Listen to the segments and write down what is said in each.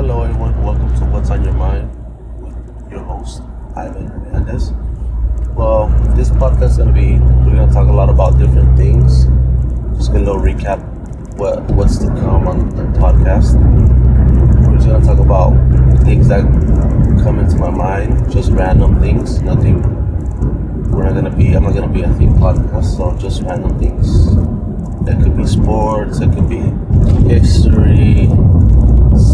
Hello, everyone. Welcome to What's on Your Mind with your host, Ivan Hernandez. Well, this podcast is going to be, we're going to talk a lot about different things. Just a little recap what what's to come on the podcast. We're just going to talk about things that come into my mind, just random things, nothing. We're not going to be, I'm not going to be a theme podcast, so just random things. It could be sports, it could be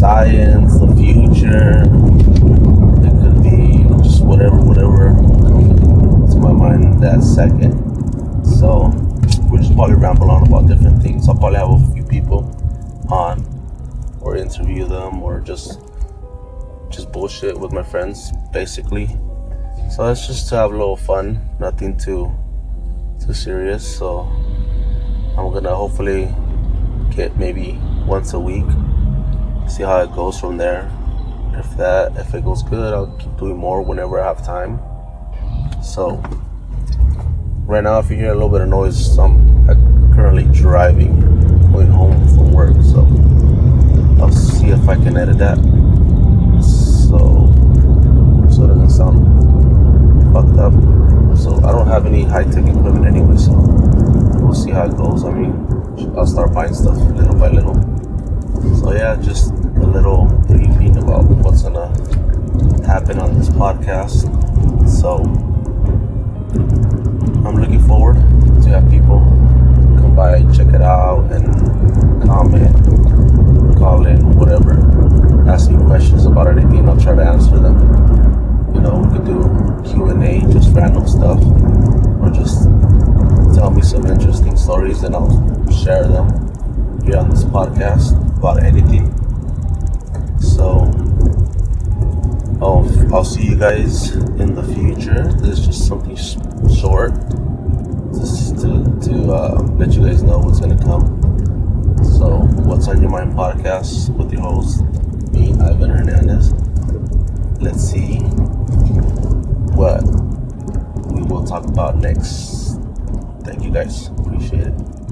science, the future. It could be just whatever, whatever comes to my mind that second. So we're just probably ramble on about different things. I'll probably have a few people on, or interview them, or just just bullshit with my friends, basically. So it's just to have a little fun, nothing too too serious. So I'm gonna hopefully get maybe once a week see how it goes from there. If that if it goes good, I'll keep doing more whenever I have time. So right now, if you hear a little bit of noise, I'm currently driving, going home from work. So I'll see if I can edit that. So so it doesn't sound fucked up. So I don't have any high tech equipment anyway. So we'll see how it goes. I mean, I'll start buying stuff little by little. Yeah, just a little briefing about what's gonna happen on this podcast. So I'm looking forward to have people come by, check it out, and comment, call in, whatever, ask me questions about anything. I'll try to answer them. You know, we could do Q and A, just random stuff, or just tell me some interesting stories, and I'll share them here on this podcast about anything. So, oh, I'll see you guys in the future. This is just something sh- short, just to to uh, let you guys know what's gonna come. So, what's on your mind podcast with your host, me, Ivan Hernandez. Let's see what we will talk about next. Thank you guys. Appreciate it.